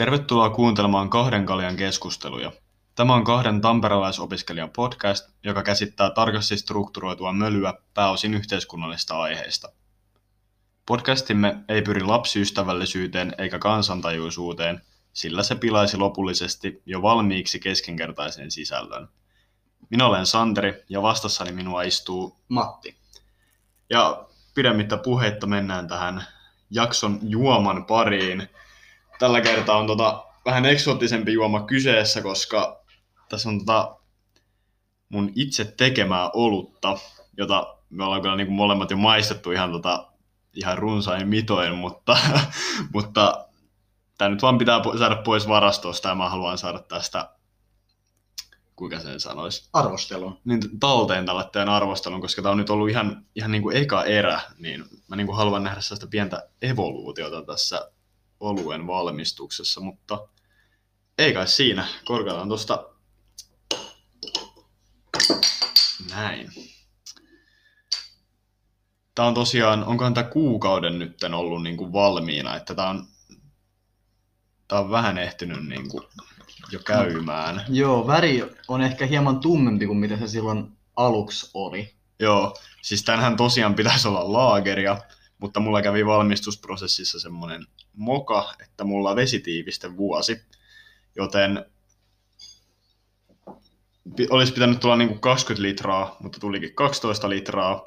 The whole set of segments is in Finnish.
Tervetuloa kuuntelemaan Kahden kaljan keskusteluja. Tämä on kahden tamperelaisopiskelijan podcast, joka käsittää tarkasti strukturoitua mölyä pääosin yhteiskunnallista aiheista. Podcastimme ei pyri lapsiystävällisyyteen eikä kansantajuisuuteen, sillä se pilaisi lopullisesti jo valmiiksi keskenkertaisen sisällön. Minä olen Santeri ja vastassani minua istuu Matti. ja pidemmittä puheitta mennään tähän jakson juoman pariin. Tällä kertaa on tota vähän eksoottisempi juoma kyseessä, koska tässä on tota mun itse tekemää olutta, jota me ollaan kyllä niin molemmat jo maistettu ihan, tota, ihan runsain mitoin, mutta, mutta tämä nyt vaan pitää saada pois varastosta ja mä haluan saada tästä, kuinka sen sanoisi, Arvostelun. niin talteen tällä teidän arvostelun, koska tämä on nyt ollut ihan, ihan niin kuin eka erä, niin mä niin kuin haluan nähdä sellaista pientä evoluutiota tässä oluen valmistuksessa, mutta ei kai siinä. Korkataan tuosta näin. Tämä on tosiaan, onkohan tämä kuukauden nytten ollut niin kuin valmiina, että tämä on, tämä on vähän ehtinyt niin kuin jo käymään. Joo, väri on ehkä hieman tummempi kuin mitä se silloin aluksi oli. Joo, siis tänhän tosiaan pitäisi olla laageria, mutta mulla kävi valmistusprosessissa semmoinen moka, että mulla on vesitiiviste vuosi, joten olisi pitänyt tulla niinku 20 litraa, mutta tulikin 12 litraa,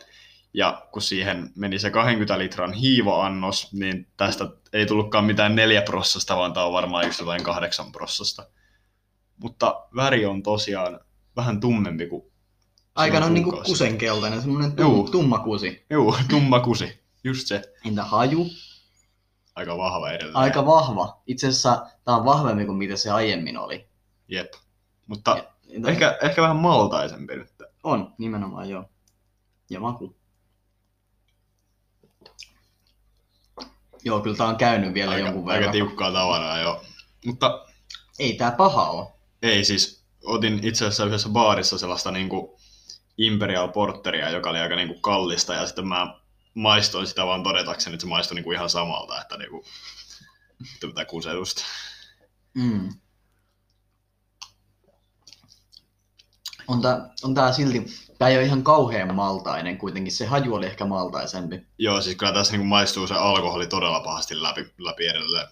ja kun siihen meni se 20 litran hiivaannos, niin tästä ei tullutkaan mitään 4 prossasta, vaan tämä on varmaan yksi jotain 8 prossasta. Mutta väri on tosiaan vähän tummempi kuin Aika silloin on niinku kusenkeltainen, semmoinen tum, tumma kusi. Juu, tumma kusi. Just se. Entä haju? Aika vahva edelleen. Aika vahva. Itse asiassa tää on vahvempi kuin mitä se aiemmin oli. Jep. Mutta Entä- ehkä, ehkä vähän maltaisempi nyt. On, nimenomaan joo. Ja maku. Joo, kyllä tää on käynyt vielä Aika, jonkun aika verran. tiukkaa tavaraa jo. Mutta Ei tää paha oo. ei siis, otin itse asiassa yhdessä baarissa sellaista niinku Imperial Porteria, joka oli aika niinku kallista, ja sitten mä maistoin sitä vaan todetakseni, että se maistui niinku ihan samalta, että niinku, tätä kusetusta. Mm. On tää, on tää silti, tää ei ole ihan kauhean maltainen kuitenkin, se haju oli ehkä maltaisempi. Joo, siis kyllä tässä niinku maistuu se alkoholi todella pahasti läpi, läpi edelleen.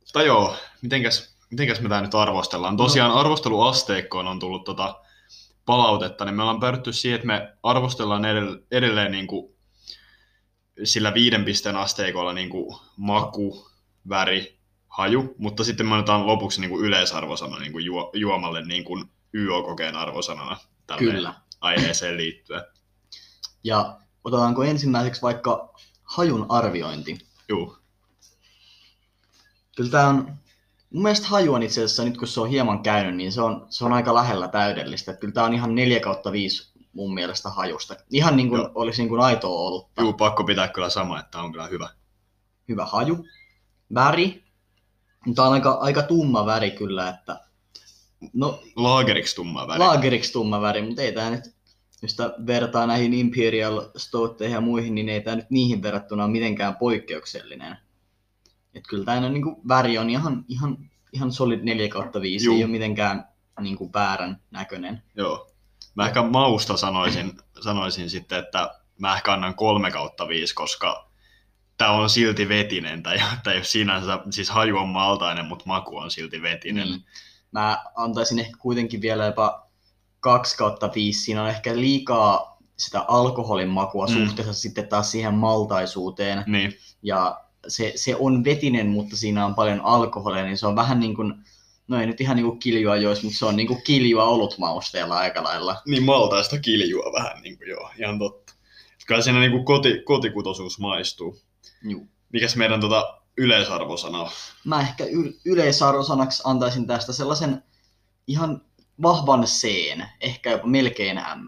Mutta joo, mitenkäs, mitenkäs me tää nyt arvostellaan? Tosiaan arvosteluasteikkoon on tullut tota palautetta, niin me ollaan päädytty siihen, että me arvostellaan edelleen, edelleen niinku sillä viiden pisteen asteikolla niinku maku, väri, haju, mutta sitten me annetaan lopuksi niinku yleisarvosana niinku juo, juomalle niinku YO-kokeen arvosanana tälleen Kyllä. aiheeseen liittyen. Ja otetaanko ensimmäiseksi vaikka hajun arviointi? Juu, Kyllä tää on, mun mielestä haju on itse asiassa, nyt kun se on hieman käynyt, niin se on, se on aika lähellä täydellistä. Että Kyllä tää on ihan 4 kautta 5 mun mielestä hajusta. Ihan niin kuin Joo. olisi niin kuin aitoa olutta. Juu, pakko pitää kyllä sama, että on kyllä hyvä. hyvä haju. Väri. Tämä on aika, aika tumma väri kyllä, että no Laageriksi tumma väri. laageriksi tumma väri, mutta ei tämä nyt, jos vertaa näihin Imperial Stouteihin ja muihin, niin ei tämä nyt niihin verrattuna ole mitenkään poikkeuksellinen. Et kyllä tämä niin väri on ihan, ihan, ihan solid 4 kautta 5, Juu. ei ole mitenkään niin kuin väärän näköinen. Joo. Mä ehkä mausta sanoisin, sanoisin sitten, että mä ehkä annan kolme kautta viisi, koska tää on silti vetinen, tai, tai jos sinänsä, siis haju on maltainen, mutta maku on silti vetinen. Niin. Mä antaisin ehkä kuitenkin vielä jopa 2 kautta 5. Siinä on ehkä liikaa sitä alkoholin makua Mm. mm. suhteessa sitten taas siihen maltaisuuteen. Niin, Ja se, se on vetinen, mutta siinä on paljon alkoholia, niin se on vähän niin kuin, no ei nyt ihan niin kuin kiljua jois, mutta se on niin kuin kiljua olutmausteella aika lailla. niin maltaista kiljua vähän, niin kuin joo, ihan totta. Kyllä siinä niin kuin koti, kotikutoisuus maistuu. Juu. Mikäs meidän tota yleisarvosana on? Mä ehkä y- yleisarvosanaksi antaisin tästä sellaisen ihan vahvan C, ehkä jopa melkein M.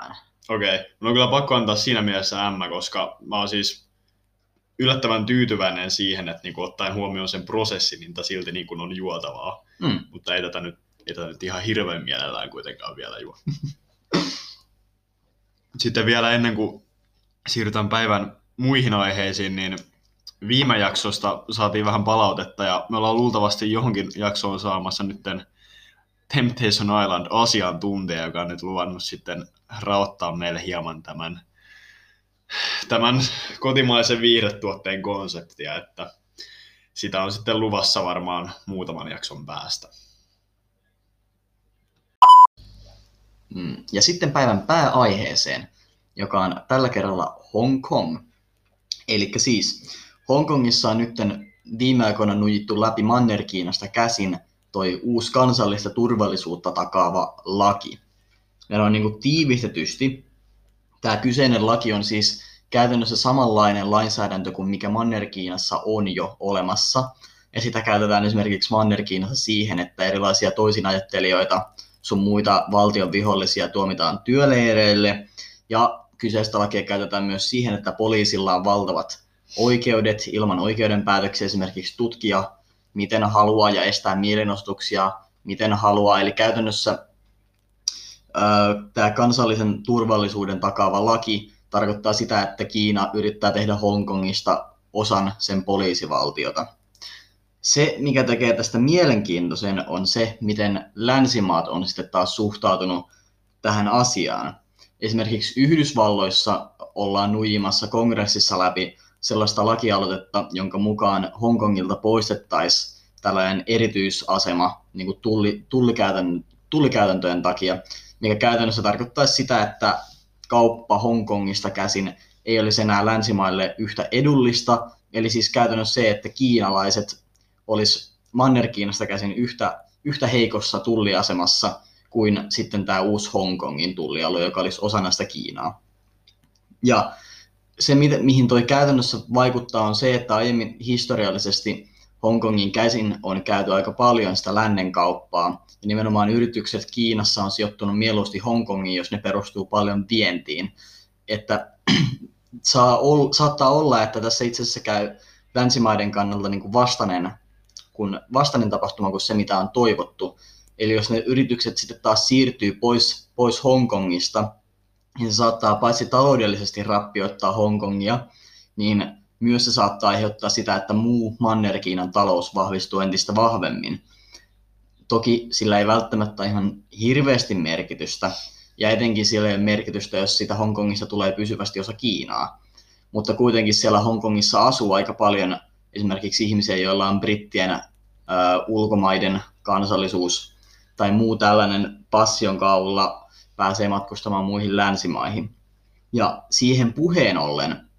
Okei, okay. no on kyllä pakko antaa siinä mielessä M, koska mä oon siis yllättävän tyytyväinen siihen, että niinku ottaen huomioon sen prosessin, niin tää silti niinku on juotavaa. Mm. Mutta ei tätä nyt, ei tätä nyt ihan hirveän mielellään kuitenkaan vielä juo. Sitten vielä ennen kuin siirrytään päivän muihin aiheisiin, niin viime jaksosta saatiin vähän palautetta ja me ollaan luultavasti johonkin jaksoon saamassa nytten Temptation Island asiantuntija, joka on nyt luvannut sitten raottaa meille hieman tämän, tämän kotimaisen viihdetuotteen konseptia, että sitä on sitten luvassa varmaan muutaman jakson päästä. Mm. Ja sitten päivän pääaiheeseen, joka on tällä kerralla Hong Kong. Eli siis Hongkongissa on nyt viime aikoina nujittu läpi Manner-Kiinasta käsin toi uusi kansallista turvallisuutta takaava laki. Meillä on niin kuin tiivistetysti, tämä kyseinen laki on siis käytännössä samanlainen lainsäädäntö kuin mikä Manner-Kiinassa on jo olemassa. Ja sitä käytetään esimerkiksi Manner-Kiinassa siihen, että erilaisia toisinajattelijoita sun muita valtion vihollisia tuomitaan työleireille. Ja kyseistä lakia käytetään myös siihen, että poliisilla on valtavat oikeudet ilman oikeudenpäätöksiä esimerkiksi tutkia, miten haluaa ja estää mielenostuksia, miten haluaa. Eli käytännössä tämä kansallisen turvallisuuden takaava laki tarkoittaa sitä, että Kiina yrittää tehdä Hongkongista osan sen poliisivaltiota. Se, mikä tekee tästä mielenkiintoisen, on se, miten länsimaat on sitten taas suhtautunut tähän asiaan. Esimerkiksi Yhdysvalloissa ollaan nuijimassa kongressissa läpi sellaista lakialoitetta, jonka mukaan Hongkongilta poistettaisiin tällainen erityisasema niin kuin tulli, tullikäytän, tullikäytäntöjen takia, mikä käytännössä tarkoittaisi sitä, että kauppa Hongkongista käsin ei olisi enää länsimaille yhtä edullista, eli siis käytännössä se, että kiinalaiset olisi Manner-Kiinasta käsin yhtä, yhtä heikossa tulliasemassa kuin sitten tämä uusi Hongkongin tullialue, joka olisi osa näistä Kiinaa. Ja se, mihin toi käytännössä vaikuttaa, on se, että aiemmin historiallisesti Hongkongin käsin on käyty aika paljon sitä lännen kauppaa. Ja nimenomaan yritykset Kiinassa on sijoittunut mieluusti Hongkongiin, jos ne perustuu paljon vientiin. Että saa ol, saattaa olla, että tässä itse asiassa käy länsimaiden kannalta niin kuin vastainen, kun vastainen tapahtuma kuin se, mitä on toivottu. Eli jos ne yritykset sitten taas siirtyy pois, pois Hongkongista, niin se saattaa paitsi taloudellisesti rappioittaa Hongkongia, niin myös se saattaa aiheuttaa sitä, että muu Manner-Kiinan talous vahvistuu entistä vahvemmin. Toki sillä ei välttämättä ihan hirveästi merkitystä, ja etenkin sillä ei ole merkitystä, jos sitä Hongkongista tulee pysyvästi osa Kiinaa. Mutta kuitenkin siellä Hongkongissa asuu aika paljon esimerkiksi ihmisiä, joilla on brittien äh, ulkomaiden kansallisuus tai muu tällainen passi, jonka avulla pääsee matkustamaan muihin länsimaihin. Ja siihen puheen ollen,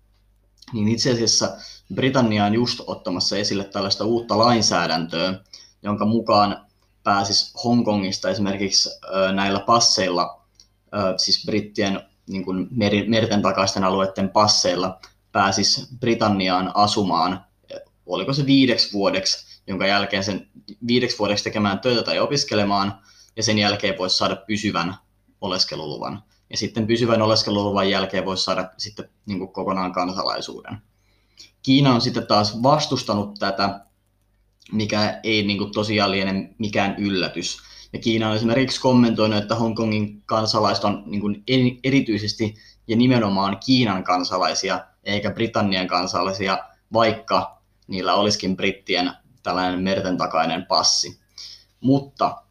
niin itse asiassa Britannia on just ottamassa esille tällaista uutta lainsäädäntöä, jonka mukaan pääsis Hongkongista esimerkiksi näillä passeilla, siis brittien niin kuin merten takaisten alueiden passeilla, pääsis Britanniaan asumaan, oliko se viideksi vuodeksi, jonka jälkeen sen viideksi vuodeksi tekemään töitä tai opiskelemaan, ja sen jälkeen voisi saada pysyvän oleskeluluvan. Ja sitten pysyvän oleskeluluvan jälkeen voisi saada sitten niin kuin kokonaan kansalaisuuden. Kiina on sitten taas vastustanut tätä, mikä ei niin kuin tosiaan liene mikään yllätys. Ja Kiina on esimerkiksi kommentoinut, että Hongkongin kansalaiset on niin kuin erityisesti ja nimenomaan Kiinan kansalaisia, eikä Britannian kansalaisia, vaikka niillä olisikin brittien tällainen merten takainen passi. Mutta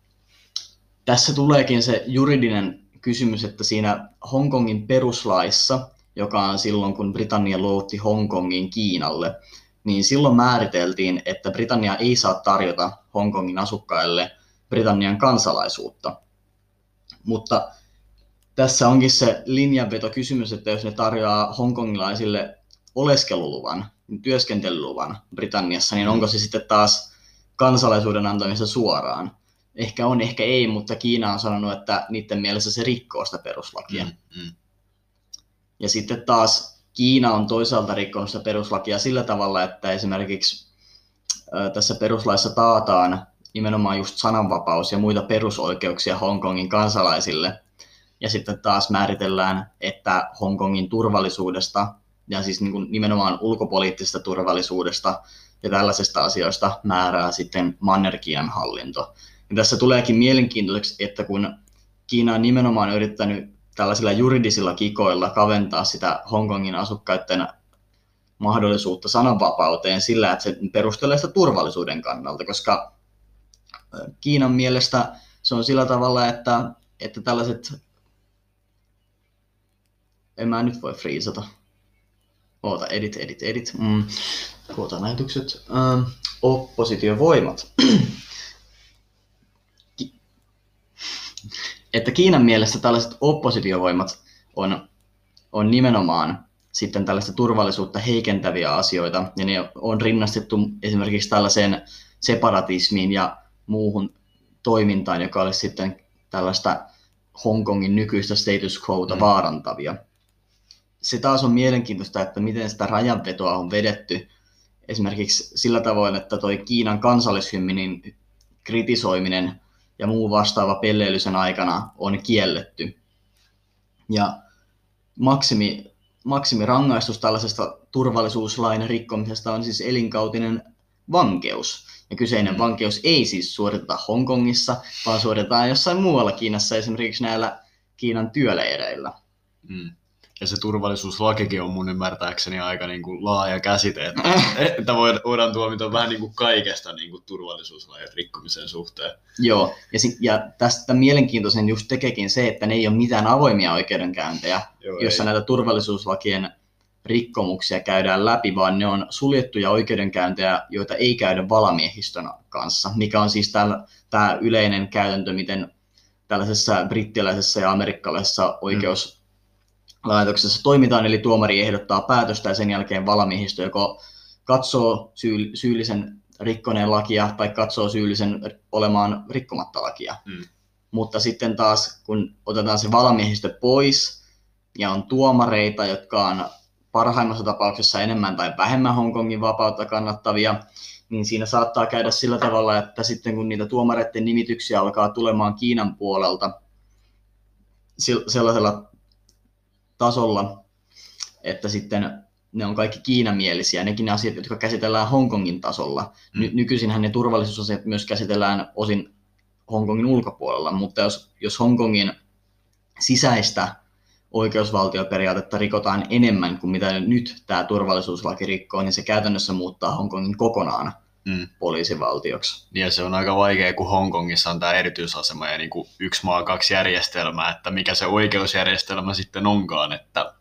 tässä tuleekin se juridinen kysymys, että siinä Hongkongin peruslaissa, joka on silloin kun Britannia luovutti Hongkongin Kiinalle, niin silloin määriteltiin, että Britannia ei saa tarjota Hongkongin asukkaille Britannian kansalaisuutta. Mutta tässä onkin se linjanveto kysymys, että jos ne tarjoaa hongkongilaisille oleskeluluvan, työskentelyluvan Britanniassa, niin onko se sitten taas kansalaisuuden antamista suoraan? Ehkä on, ehkä ei, mutta Kiina on sanonut, että niiden mielessä se rikkoo sitä peruslakia. Mm, mm. Ja sitten taas Kiina on toisaalta rikkonut sitä peruslakia sillä tavalla, että esimerkiksi tässä peruslaissa taataan nimenomaan just sananvapaus ja muita perusoikeuksia Hongkongin kansalaisille. Ja sitten taas määritellään, että Hongkongin turvallisuudesta ja siis niin kuin nimenomaan ulkopoliittisesta turvallisuudesta ja tällaisista asioista määrää sitten Manner-Kiinan hallinto. Ja tässä tuleekin mielenkiintoiseksi, että kun Kiina on nimenomaan yrittänyt tällaisilla juridisilla kikoilla kaventaa sitä Hongkongin asukkaiden mahdollisuutta sananvapauteen sillä, että se perustelee sitä turvallisuuden kannalta, koska Kiinan mielestä se on sillä tavalla, että, että tällaiset, en mä nyt voi friisata, oota, edit, edit, edit, mm. koota näytökset, ähm, oppositiovoimat. Että Kiinan mielessä tällaiset oppositiovoimat on, on nimenomaan sitten tällaista turvallisuutta heikentäviä asioita, ja ne on rinnastettu esimerkiksi tällaiseen separatismiin ja muuhun toimintaan, joka olisi sitten tällaista Hongkongin nykyistä status quota mm. vaarantavia. Se taas on mielenkiintoista, että miten sitä rajanvetoa on vedetty esimerkiksi sillä tavoin, että toi Kiinan kansallishyminin kritisoiminen ja muu vastaava pelleilysen aikana on kielletty. Ja maksimi, maksimirangaistus tällaisesta turvallisuuslain rikkomisesta on siis elinkautinen vankeus. Ja kyseinen vankeus ei siis suoriteta Hongkongissa, vaan suoritetaan jossain muualla Kiinassa, esimerkiksi näillä Kiinan työleireillä. Mm. Ja se turvallisuuslakikin on mun ymmärtääkseni aika niin kuin laaja käsite, että, että voidaan tuomita vähän niin kuin kaikesta niin kuin turvallisuuslain rikkomisen suhteen. Joo, ja, sit, ja tästä mielenkiintoisen just tekeekin se, että ne ei ole mitään avoimia oikeudenkäyntejä, Joo, jossa ei. näitä turvallisuuslakien rikkomuksia käydään läpi, vaan ne on suljettuja oikeudenkäyntejä, joita ei käydä valamiehistön kanssa, mikä on siis tämä yleinen käytäntö, miten tällaisessa brittiläisessä ja amerikkalaisessa oikeuslaitoksessa toimitaan, eli tuomari ehdottaa päätöstä ja sen jälkeen valamiehistö joko katsoo syy- syyllisen rikkoneen lakia tai katsoo syyllisen olemaan rikkomatta lakia. Mm. Mutta sitten taas, kun otetaan se valamiehistö pois ja on tuomareita, jotka on parhaimmassa tapauksessa enemmän tai vähemmän Hongkongin vapautta kannattavia, niin siinä saattaa käydä sillä tavalla, että sitten kun niitä tuomareiden nimityksiä alkaa tulemaan Kiinan puolelta sellaisella tasolla, että sitten ne on kaikki kiinamielisiä, nekin asiat, jotka käsitellään Hongkongin tasolla. Mm. nykyisinhän ne turvallisuusasiat myös käsitellään osin Hongkongin ulkopuolella, mutta jos, jos Hongkongin sisäistä oikeusvaltioperiaatetta rikotaan enemmän kuin mitä nyt tämä turvallisuuslaki rikkoo, niin se käytännössä muuttaa Hongkongin kokonaan mm. poliisivaltioksi. Ja se on aika vaikea, kun Hongkongissa on tämä erityisasema ja niin kuin yksi maa, kaksi järjestelmää, että mikä se oikeusjärjestelmä sitten onkaan. Että...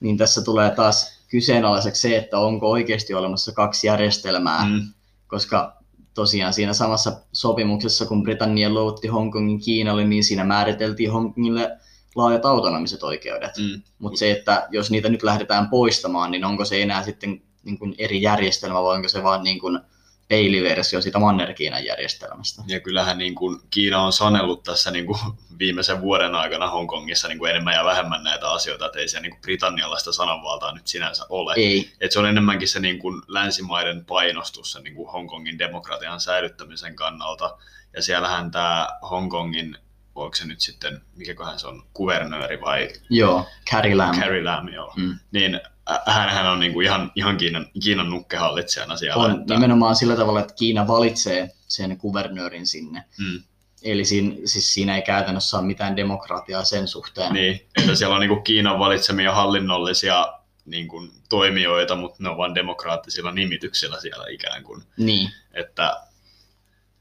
Niin tässä tulee taas kyseenalaiseksi se, että onko oikeasti olemassa kaksi järjestelmää, mm. koska tosiaan siinä samassa sopimuksessa, kun Britannia luovutti Hongkongin Kiinalle, niin siinä määriteltiin Hongkongille laajat autonomiset oikeudet. Mm. Mutta se, että jos niitä nyt lähdetään poistamaan, niin onko se enää sitten niin kuin eri järjestelmä vai onko se vain niin kuin peiliversio siitä Manner-Kiinan järjestelmästä. Ja kyllähän niin kuin Kiina on sanellut tässä niin kuin viimeisen vuoden aikana Hongkongissa niin kuin enemmän ja vähemmän näitä asioita, että ei se niin kuin britannialaista sananvaltaa nyt sinänsä ole. Ei. Et se on enemmänkin se niin kuin länsimaiden painostus sen niin kuin Hongkongin demokratian säilyttämisen kannalta. Ja siellähän tämä Hongkongin onko se nyt sitten, mikäköhän se on, kuvernööri vai? Joo, Carrie Lam. Carrie Lam, joo. Mm. Niin hän on niin kuin ihan, ihan Kiinan, Kiinan nukkehallitsijana siellä. On että... nimenomaan sillä tavalla, että Kiina valitsee sen kuvernöörin sinne. Mm. Eli siinä, siis siinä ei käytännössä ole mitään demokratiaa sen suhteen. Niin, että siellä on niin kuin Kiinan valitsemia hallinnollisia niin kuin, toimijoita, mutta ne on vain demokraattisilla nimityksillä siellä ikään kuin. Niin. Että,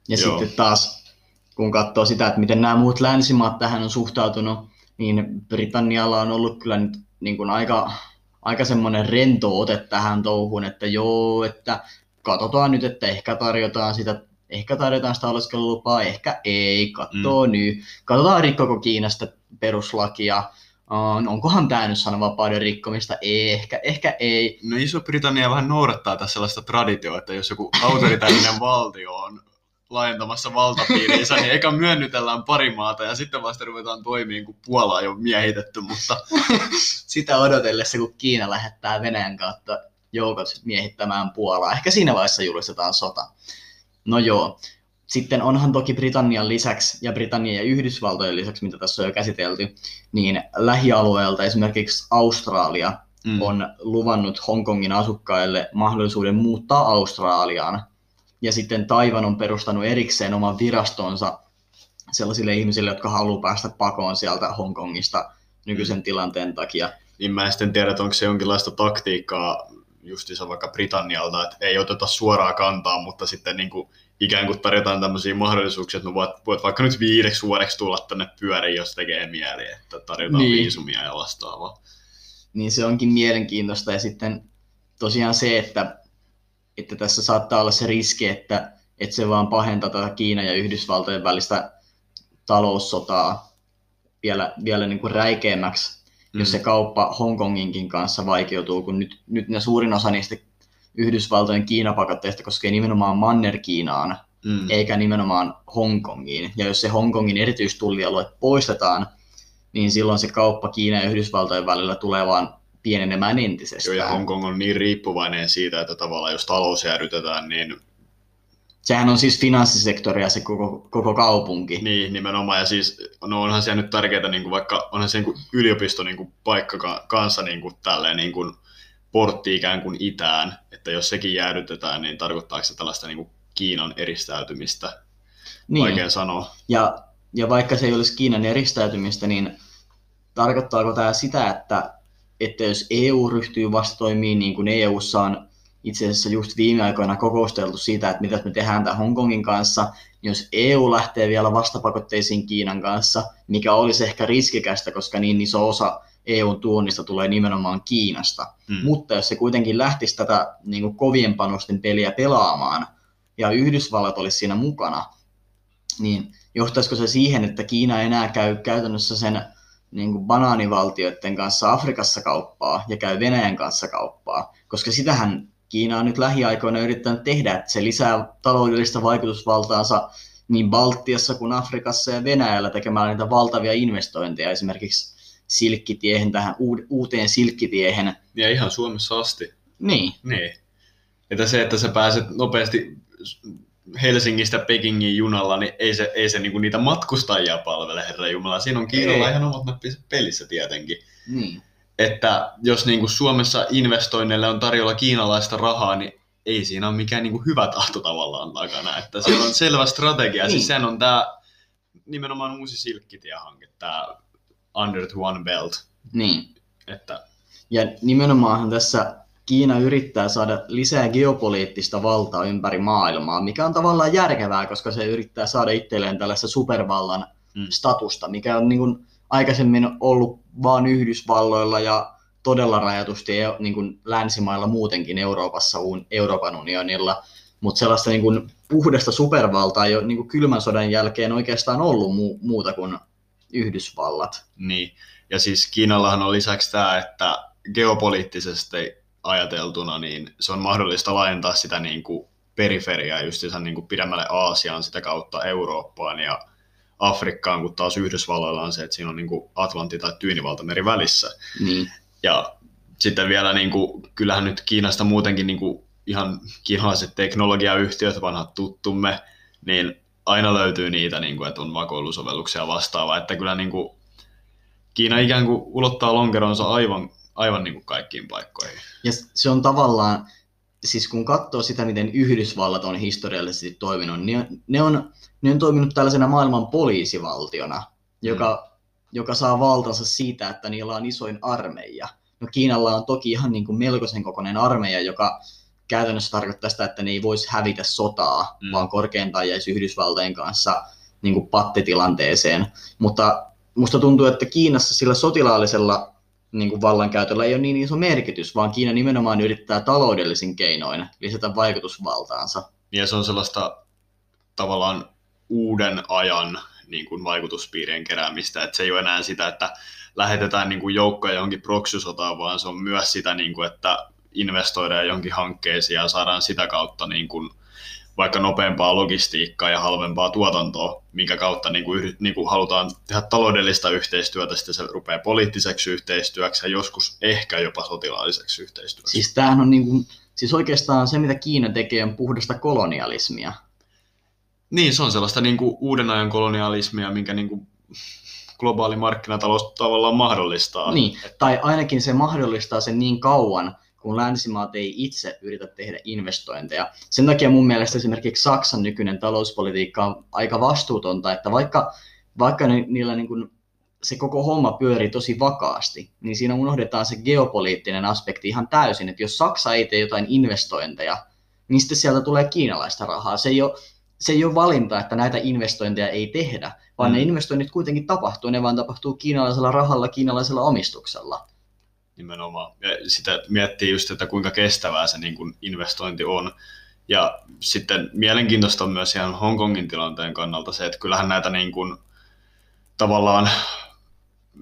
ja joo. sitten taas kun katsoo sitä, että miten nämä muut länsimaat tähän on suhtautunut, niin Britannialla on ollut kyllä nyt niin kuin aika, aika semmoinen rento ote tähän touhuun, että joo, että katsotaan nyt, että ehkä tarjotaan sitä ehkä tarjotaan sitä oleskelulupaa, ehkä ei, katsoo mm. nyt. Katsotaan rikkoko Kiinasta peruslakia, Uh, onkohan tämä nyt sananvapauden rikkomista? Ei, ehkä, ehkä ei. No Iso-Britannia vähän noudattaa tässä sellaista traditioa, että jos joku autoritaarinen valtio on laajentamassa valtapiiriinsä, niin eka myönnytellään pari maata ja sitten vasta ruvetaan toimiin, kun Puola on jo miehitetty, mutta... Sitä odotellessa, kun Kiina lähettää Venäjän kautta joukot miehittämään Puolaa. Ehkä siinä vaiheessa julistetaan sota. No joo. Sitten onhan toki Britannian lisäksi, ja Britannian ja Yhdysvaltojen lisäksi, mitä tässä on jo käsitelty, niin lähialueelta esimerkiksi Australia mm. on luvannut Hongkongin asukkaille mahdollisuuden muuttaa Australiaan ja sitten Taivan on perustanut erikseen oman virastonsa sellaisille ihmisille, jotka haluaa päästä pakoon sieltä Hongkongista nykyisen tilanteen takia. Niin mä en sitten tiedä, onko se jonkinlaista taktiikkaa justiinsa vaikka Britannialta, että ei oteta suoraa kantaa, mutta sitten niin kuin ikään kuin tarjotaan tämmöisiä mahdollisuuksia, että no voit, voit vaikka nyt viideksi vuodeksi tulla tänne pyöriin, jos tekee mieli, että tarjotaan niin. viisumia ja vastaavaa. Niin se onkin mielenkiintoista ja sitten tosiaan se, että, että tässä saattaa olla se riski, että, että se vaan pahentaa tätä Kiinan ja Yhdysvaltojen välistä taloussotaa vielä, vielä niin kuin räikeämmäksi, mm. jos se kauppa Hongkonginkin kanssa vaikeutuu, kun nyt, nyt ne suurin osa niistä Yhdysvaltojen Kiinapakotteista koskee nimenomaan Manner-Kiinaan, mm. eikä nimenomaan Hongkongiin. Ja jos se Hongkongin erityistullialue poistetaan, niin silloin se kauppa Kiinan ja Yhdysvaltojen välillä tulee vaan pienenemään entisestään. Joo, ja Hongkong on niin riippuvainen siitä, että tavallaan jos talous jäädytetään, niin Sehän on siis finanssisektoria se koko, koko kaupunki. Niin, nimenomaan. Ja siis, no onhan se nyt tärkeää, niin kuin vaikka onhan se niin kuin yliopisto niin kuin paikka kanssa niin kuin tälleen niin kuin portti ikään kuin itään, että jos sekin jäädytetään, niin tarkoittaako se tällaista niin kuin Kiinan eristäytymistä? Niin. Vaikea sanoa. Ja, ja vaikka se ei olisi Kiinan eristäytymistä, niin tarkoittaako tämä sitä, että, että jos EU ryhtyy vastatoimiin, niin kuin EUssa on itse asiassa just viime aikoina kokousteltu siitä, että mitä me tehdään tämän Hongkongin kanssa, niin jos EU lähtee vielä vastapakotteisiin Kiinan kanssa, mikä olisi ehkä riskikästä, koska niin iso osa EUn tuonnista tulee nimenomaan Kiinasta. Hmm. Mutta jos se kuitenkin lähtisi tätä niin kuin kovien panosten peliä pelaamaan, ja Yhdysvallat olisi siinä mukana, niin johtaisiko se siihen, että Kiina enää käy käytännössä sen niin kuin banaanivaltioiden kanssa Afrikassa kauppaa ja käy Venäjän kanssa kauppaa, koska sitähän Kiina on nyt lähiaikoina yrittänyt tehdä, että se lisää taloudellista vaikutusvaltaansa niin Baltiassa kuin Afrikassa ja Venäjällä tekemällä niitä valtavia investointeja esimerkiksi silkkitiehen, tähän uuteen silkkitiehen. Ja ihan Suomessa asti. Niin. Niin. Että se, että sä pääset nopeasti Helsingistä Pekingin junalla, niin ei se, ei se niinku niitä matkustajia palvele, herra Jumala. Siinä on Kiinalla ihan omat nappinsa pelissä tietenkin. Niin että jos niin kuin Suomessa investoinneille on tarjolla kiinalaista rahaa, niin ei siinä ole mikään niin kuin hyvä tahto tavallaan takana. Että se on selvä strategia. Siis niin. Siis sen on tämä nimenomaan uusi silkkitie-hanke, tämä Under One Belt. Niin. Että... Ja nimenomaan tässä Kiina yrittää saada lisää geopoliittista valtaa ympäri maailmaa, mikä on tavallaan järkevää, koska se yrittää saada itselleen tällaista supervallan mm. statusta, mikä on niin kuin aikaisemmin ollut vain Yhdysvalloilla ja todella rajatusti niin kuin länsimailla muutenkin Euroopassa, Euroopan unionilla, mutta sellaista niin kuin puhdasta supervaltaa ei ole niin kuin kylmän sodan jälkeen oikeastaan ollut mu- muuta kuin Yhdysvallat. Niin, ja siis Kiinallahan on lisäksi tämä, että geopoliittisesti ajateltuna, niin se on mahdollista laajentaa sitä niin kuin periferiaa just niin kuin pidemmälle Aasiaan sitä kautta Eurooppaan ja Afrikkaan, kun taas Yhdysvalloilla on se, että siinä on niin kuin Atlantti tai Tyynivaltameri välissä. Niin. Ja sitten vielä, niin kuin, kyllähän nyt Kiinasta muutenkin niin kuin ihan kiinalaiset teknologiayhtiöt, vanhat tuttumme, niin aina löytyy niitä, niin kuin, että on vakoilusovelluksia vastaavaa, että kyllä niin kuin, Kiina ikään kuin ulottaa lonkeronsa aivan, aivan niin kuin kaikkiin paikkoihin. Ja se on tavallaan, siis kun katsoo sitä, miten Yhdysvallat on historiallisesti toiminut, niin ne on, ne on toiminut tällaisena maailman poliisivaltiona, joka, mm. joka saa valtansa siitä, että niillä on isoin armeija. No Kiinalla on toki ihan niin kuin melkoisen kokoinen armeija, joka käytännössä tarkoittaa sitä, että ne ei voisi hävitä sotaa, mm. vaan korkeintaan jäisi Yhdysvaltojen kanssa niin kuin pattitilanteeseen. Mutta musta tuntuu, että Kiinassa sillä sotilaallisella niin kuin vallankäytöllä ei ole niin iso merkitys, vaan Kiina nimenomaan yrittää taloudellisin keinoin lisätä vaikutusvaltaansa. Ja se on sellaista tavallaan uuden ajan niin kuin vaikutuspiirien keräämistä, että se ei ole enää sitä, että lähetetään niin kuin joukkoja johonkin proksysotaan, vaan se on myös sitä, niin kuin, että investoidaan johonkin hankkeisiin ja saadaan sitä kautta niin kuin, vaikka nopeampaa logistiikkaa ja halvempaa tuotantoa, minkä kautta niin kuin, niin kuin halutaan tehdä taloudellista yhteistyötä, sitten se rupeaa poliittiseksi yhteistyöksi ja joskus ehkä jopa sotilaalliseksi yhteistyöksi. Siis tämähän on niin kuin, siis oikeastaan se, mitä Kiina tekee, on puhdasta kolonialismia. Niin, se on sellaista niin kuin uuden ajan kolonialismia, minkä niin kuin globaali markkinatalous tavallaan mahdollistaa. Niin, tai ainakin se mahdollistaa sen niin kauan, kun länsimaat ei itse yritä tehdä investointeja. Sen takia mun mielestä esimerkiksi Saksan nykyinen talouspolitiikka on aika vastuutonta, että vaikka, vaikka ni, niillä niin kuin se koko homma pyörii tosi vakaasti, niin siinä unohdetaan se geopoliittinen aspekti ihan täysin, että jos Saksa ei tee jotain investointeja, niin sitten sieltä tulee kiinalaista rahaa. Se ei ole, se ei ole valinta, että näitä investointeja ei tehdä, vaan mm. ne investoinnit kuitenkin tapahtuu, ne vaan tapahtuu kiinalaisella rahalla, kiinalaisella omistuksella. Nimenomaan. Ja sitä miettii just, että kuinka kestävää se niin kuin investointi on. Ja sitten mielenkiintoista on myös ihan Hongkongin tilanteen kannalta se, että kyllähän näitä niin kuin, tavallaan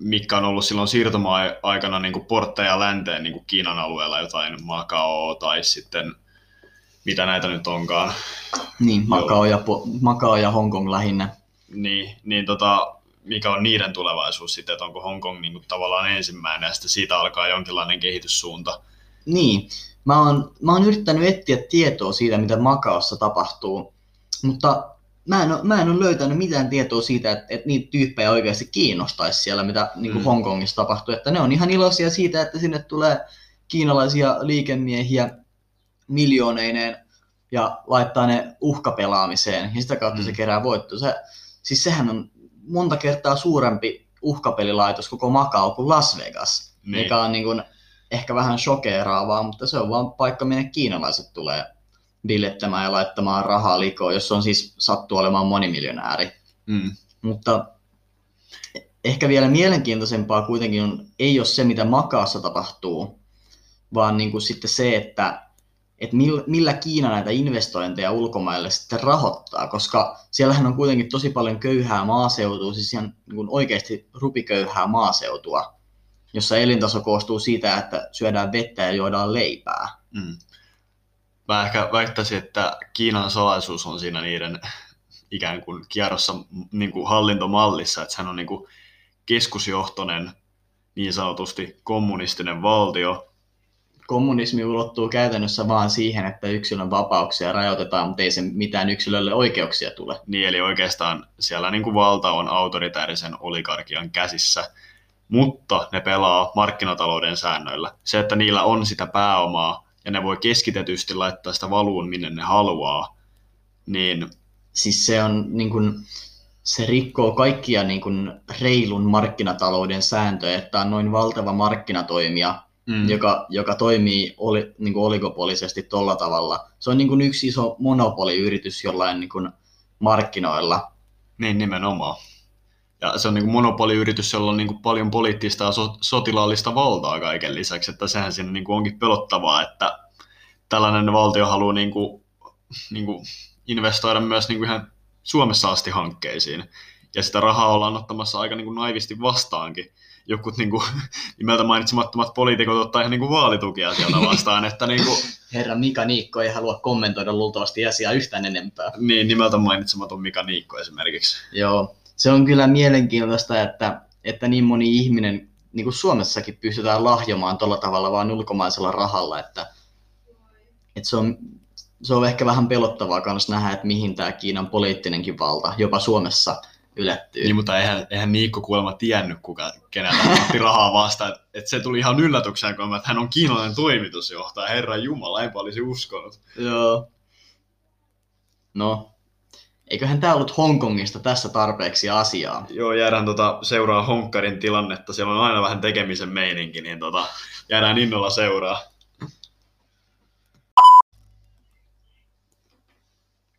mikä on ollut silloin siirtomaa-aikana niin kuin portteja länteen niin kuin Kiinan alueella, jotain Macao tai sitten mitä näitä nyt onkaan. Niin, Macao ja, Macao ja Hongkong lähinnä. Niin, niin tota, mikä on niiden tulevaisuus sitten, että onko Hongkong niin kuin tavallaan ensimmäinen ja sitten siitä alkaa jonkinlainen kehityssuunta. Niin, mä oon, mä oon yrittänyt etsiä tietoa siitä, mitä Makaossa tapahtuu, mutta mä en, ole, mä en ole löytänyt mitään tietoa siitä, että, että niitä tyyppejä oikeasti kiinnostaisi siellä, mitä niin kuin mm. Hongkongissa tapahtuu. Että ne on ihan iloisia siitä, että sinne tulee kiinalaisia liikemiehiä miljooneineen ja laittaa ne uhkapelaamiseen ja sitä kautta mm. se kerää voitto. Se, siis sehän on monta kertaa suurempi uhkapelilaitos koko Macau kuin Las Vegas, niin. mikä on niin kuin ehkä vähän shokeeraavaa, mutta se on vaan paikka, minne kiinalaiset tulee bilettämään ja laittamaan rahaa likoon, jos on siis sattuu olemaan monimiljonääri. Mm. Mutta ehkä vielä mielenkiintoisempaa kuitenkin on, ei ole se, mitä Makaassa tapahtuu, vaan niin kuin sitten se, että, että millä Kiina näitä investointeja ulkomaille sitten rahoittaa, koska siellähän on kuitenkin tosi paljon köyhää maaseutua, siis ihan niin oikeasti rupiköyhää maaseutua, jossa elintaso koostuu siitä, että syödään vettä ja juodaan leipää. Mm mä ehkä väittäisin, että Kiinan salaisuus on siinä niiden ikään kuin kierrossa niin kuin hallintomallissa, että sehän on niin kuin keskusjohtoinen niin sanotusti kommunistinen valtio. Kommunismi ulottuu käytännössä vaan siihen, että yksilön vapauksia rajoitetaan, mutta ei se mitään yksilölle oikeuksia tule. Niin, eli oikeastaan siellä niin kuin valta on autoritäärisen oligarkian käsissä, mutta ne pelaa markkinatalouden säännöillä. Se, että niillä on sitä pääomaa, ja ne voi keskitetysti laittaa sitä valuun minne ne haluaa, niin... Siis se on niin kuin, se rikkoo kaikkia niin kuin reilun markkinatalouden sääntöjä, että on noin valtava markkinatoimija, mm. joka, joka toimii oli, niin kuin oligopoliisesti tuolla tavalla. Se on niin kuin yksi iso monopoliyritys jollain niin kuin markkinoilla. Niin nimenomaan. Ja se on niin kuin monopoliyritys, jolla on niin kuin paljon poliittista ja so- sotilaallista valtaa kaiken lisäksi, että sehän siinä niin kuin onkin pelottavaa, että tällainen valtio haluaa niin kuin, niin kuin investoida myös niin kuin ihan Suomessa asti hankkeisiin. Ja sitä rahaa ollaan ottamassa aika niin kuin naivisti vastaankin. Jokut niin kuin, nimeltä mainitsemattomat poliitikot ottaa ihan niin kuin vaalitukia sieltä vastaan. Että niin kuin... Herra Mika Niikko ei halua kommentoida luultavasti asiaa yhtään enempää. Niin, nimeltä mainitsematon Mika Niikko esimerkiksi. Joo, se on kyllä mielenkiintoista, että, että niin moni ihminen, niin kuin Suomessakin pystytään lahjomaan tuolla tavalla vaan ulkomaisella rahalla, että, että se, on, se on ehkä vähän pelottavaa myös nähdä, että mihin tämä Kiinan poliittinenkin valta jopa Suomessa ylettyy. Niin, mutta eihän, eihän Niikko kuulemma tiennyt, kuka, kenellä otti rahaa vastaan. Että et se tuli ihan yllätykseen, kun että hän on kiinalainen toimitusjohtaja. Herra Jumala, enpä olisi uskonut. Joo. No, Eiköhän tämä ollut Hongkongista tässä tarpeeksi asiaa. Joo, jäädään tota, seuraa Honkkarin tilannetta. Siellä on aina vähän tekemisen meininki, niin tota, jäädään innolla seuraa.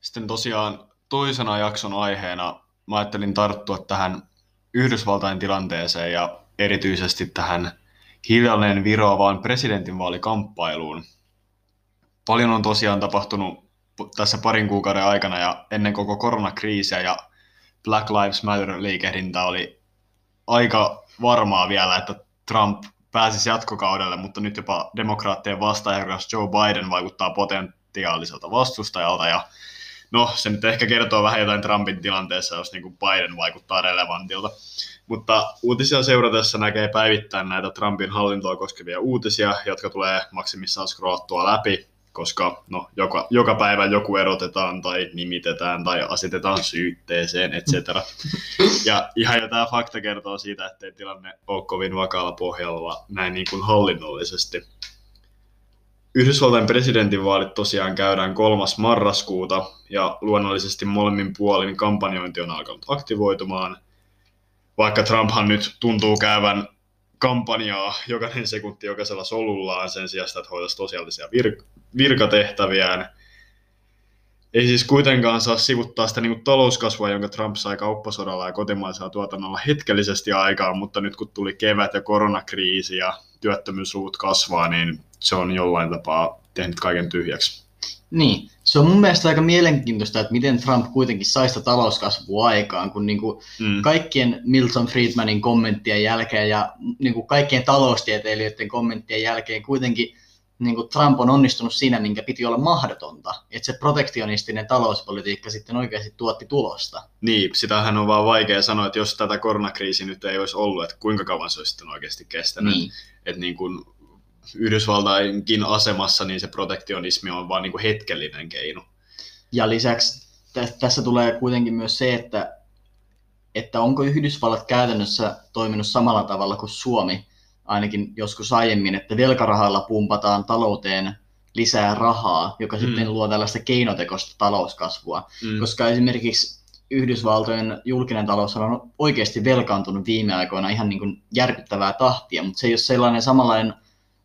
Sitten tosiaan toisena jakson aiheena mä ajattelin tarttua tähän Yhdysvaltain tilanteeseen ja erityisesti tähän hiljalleen viroavaan presidentinvaalikamppailuun. Paljon on tosiaan tapahtunut tässä parin kuukauden aikana ja ennen koko koronakriisiä ja Black Lives Matter-liikehdintä oli aika varmaa vielä, että Trump pääsisi jatkokaudelle, mutta nyt jopa demokraattien vastaajakas Joe Biden vaikuttaa potentiaaliselta vastustajalta ja no se nyt ehkä kertoo vähän jotain Trumpin tilanteessa, jos niin kuin Biden vaikuttaa relevantilta. Mutta uutisia seuratessa näkee päivittäin näitä Trumpin hallintoa koskevia uutisia, jotka tulee maksimissaan scrollattua läpi koska no, joka, joka päivä joku erotetaan tai nimitetään tai asetetaan syytteeseen, etc. Ja ihan jo tämä fakta kertoo siitä, ettei tilanne ole kovin vakaalla pohjalla näin niin kuin hallinnollisesti. Yhdysvaltain presidentinvaalit tosiaan käydään 3. marraskuuta ja luonnollisesti molemmin puolin kampanjointi on alkanut aktivoitumaan. vaikka Trumphan nyt tuntuu käyvän kampanjaa jokainen sekunti jokaisella solullaan sen sijaan, että hoitaisi tosiaalisia vir- virkatehtäviään. Ei siis kuitenkaan saa sivuttaa sitä niin talouskasvua, jonka Trump sai kauppasodalla ja kotimaisella tuotannolla hetkellisesti aikaan, mutta nyt kun tuli kevät ja koronakriisi ja työttömyysluvut kasvaa, niin se on jollain tapaa tehnyt kaiken tyhjäksi. Niin, se on mun mielestä aika mielenkiintoista, että miten Trump kuitenkin sai sitä talouskasvua aikaan, kun niin kuin mm. kaikkien Milton Friedmanin kommenttien jälkeen ja niin kuin kaikkien taloustieteilijöiden kommenttien jälkeen kuitenkin niin kuin Trump on onnistunut siinä, minkä piti olla mahdotonta, että se protektionistinen talouspolitiikka sitten oikeasti tuotti tulosta. Niin, sitähän on vaan vaikea sanoa, että jos tätä koronakriisiä nyt ei olisi ollut, että kuinka kauan se olisi sitten oikeasti kestänyt. Niin. Että niin kuin Yhdysvaltainkin asemassa, niin se protektionismi on vain niin hetkellinen keino. Ja lisäksi tässä tulee kuitenkin myös se, että, että onko Yhdysvallat käytännössä toiminut samalla tavalla kuin Suomi, ainakin joskus aiemmin, että velkarahalla pumpataan talouteen lisää rahaa, joka mm. sitten luo tällaista keinotekoista talouskasvua. Mm. Koska esimerkiksi Yhdysvaltojen julkinen talous on oikeasti velkaantunut viime aikoina ihan niin kuin järkyttävää tahtia, mutta se ei ole sellainen samanlainen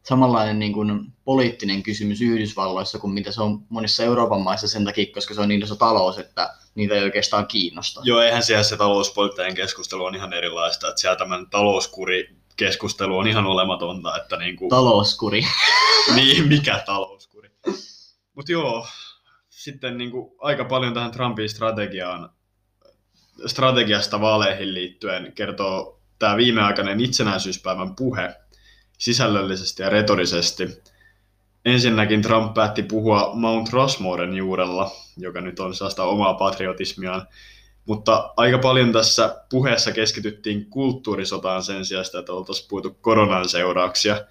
samanlainen niin kuin poliittinen kysymys Yhdysvalloissa kuin mitä se on monissa Euroopan maissa sen takia, koska se on niin iso talous, että niitä ei oikeastaan kiinnosta. Joo, eihän siellä se talouspoliittinen keskustelu on ihan erilaista, että siellä tämän talouskuri keskustelu on ihan olematonta. Että niin kuin... Talouskuri. niin, mikä talouskuri. Mutta joo, sitten niin kuin aika paljon tähän Trumpin strategiaan, strategiasta vaaleihin liittyen kertoo tämä viimeaikainen itsenäisyyspäivän puhe, sisällöllisesti ja retorisesti. Ensinnäkin Trump päätti puhua Mount Rushmoren juurella, joka nyt on sellaista omaa patriotismiaan, mutta aika paljon tässä puheessa keskityttiin kulttuurisotaan sen sijaan, että oltaisiin puhuttu koronan seurauksia.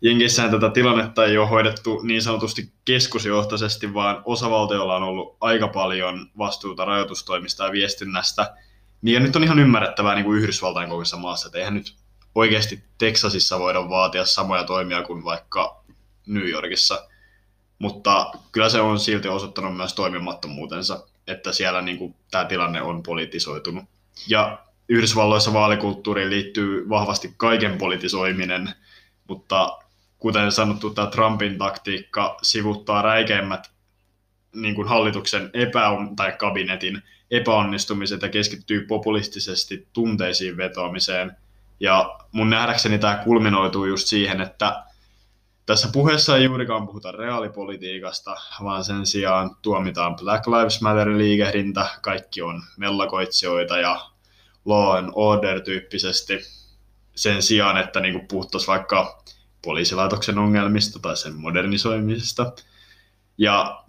Jenkissähän tätä tilannetta ei ole hoidettu niin sanotusti keskusjohtaisesti, vaan osavaltiolla on ollut aika paljon vastuuta rajoitustoimista ja viestinnästä. Niin ja nyt on ihan ymmärrettävää niin kuin Yhdysvaltain kokoisessa maassa, että eihän nyt oikeasti Texasissa voida vaatia samoja toimia kuin vaikka New Yorkissa. Mutta kyllä se on silti osoittanut myös toimimattomuutensa, että siellä niin kuin, tämä tilanne on politisoitunut. Ja Yhdysvalloissa vaalikulttuuriin liittyy vahvasti kaiken politisoiminen, mutta kuten sanottu, tämä Trumpin taktiikka sivuttaa räikeimmät niin kuin hallituksen epäon, tai kabinetin epäonnistumiset ja keskittyy populistisesti tunteisiin vetoamiseen – ja mun nähdäkseni tämä kulminoituu just siihen, että tässä puheessa ei juurikaan puhuta reaalipolitiikasta, vaan sen sijaan tuomitaan Black Lives Matter-liikehdintä, kaikki on mellakoitsijoita ja law and order tyyppisesti sen sijaan, että niin puhuttaisiin vaikka poliisilaitoksen ongelmista tai sen modernisoimisesta. Ja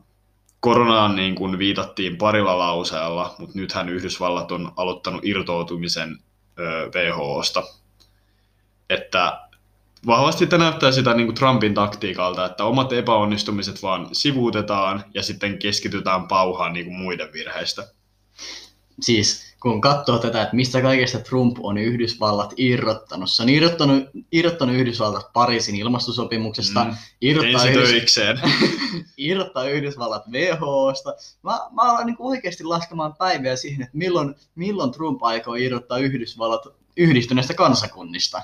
koronaan niin kuin viitattiin parilla lauseella, mutta nythän Yhdysvallat on aloittanut irtoutumisen WHOsta. Että vahvasti tämä näyttää sitä niin kuin Trumpin taktiikalta, että omat epäonnistumiset vaan sivuutetaan ja sitten keskitytään pauhaan niin kuin muiden virheistä. Siis kun katsoo tätä, että mistä kaikesta Trump on Yhdysvallat irrottanut. Se on irrottanut, irrottanut Yhdysvallat Pariisin ilmastosopimuksesta, mm, irrottaa, Yhdys... irrottaa Yhdysvallat WHOsta. Mä, mä alan niin oikeasti laskemaan päiviä siihen, että milloin, milloin Trump aikoo irrottaa Yhdysvallat yhdistyneistä kansakunnista.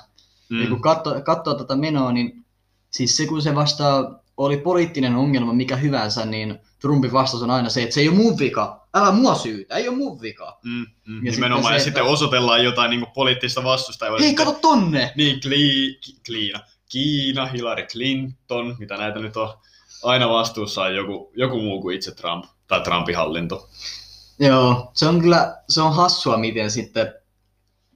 Mm. Ja kun katsoo, katsoo tätä menoa, niin siis se kun se vastaa oli poliittinen ongelma mikä hyvänsä, niin Trumpin vastaus on aina se, että se ei ole mun vika. Älä mua syytä, ei ole mun vika. Mm, mm, ja nimenomaan, sitten, ja sitten osoitellaan jotain niin poliittista vastusta. Hei, sitten, kato tonne! Niin, Kli, Kliina. Kiina, Hillary Clinton, mitä näitä nyt on. Aina vastuussa on joku, joku muu kuin itse Trump tai Trumpin hallinto. Joo, se on kyllä se on hassua, miten sitten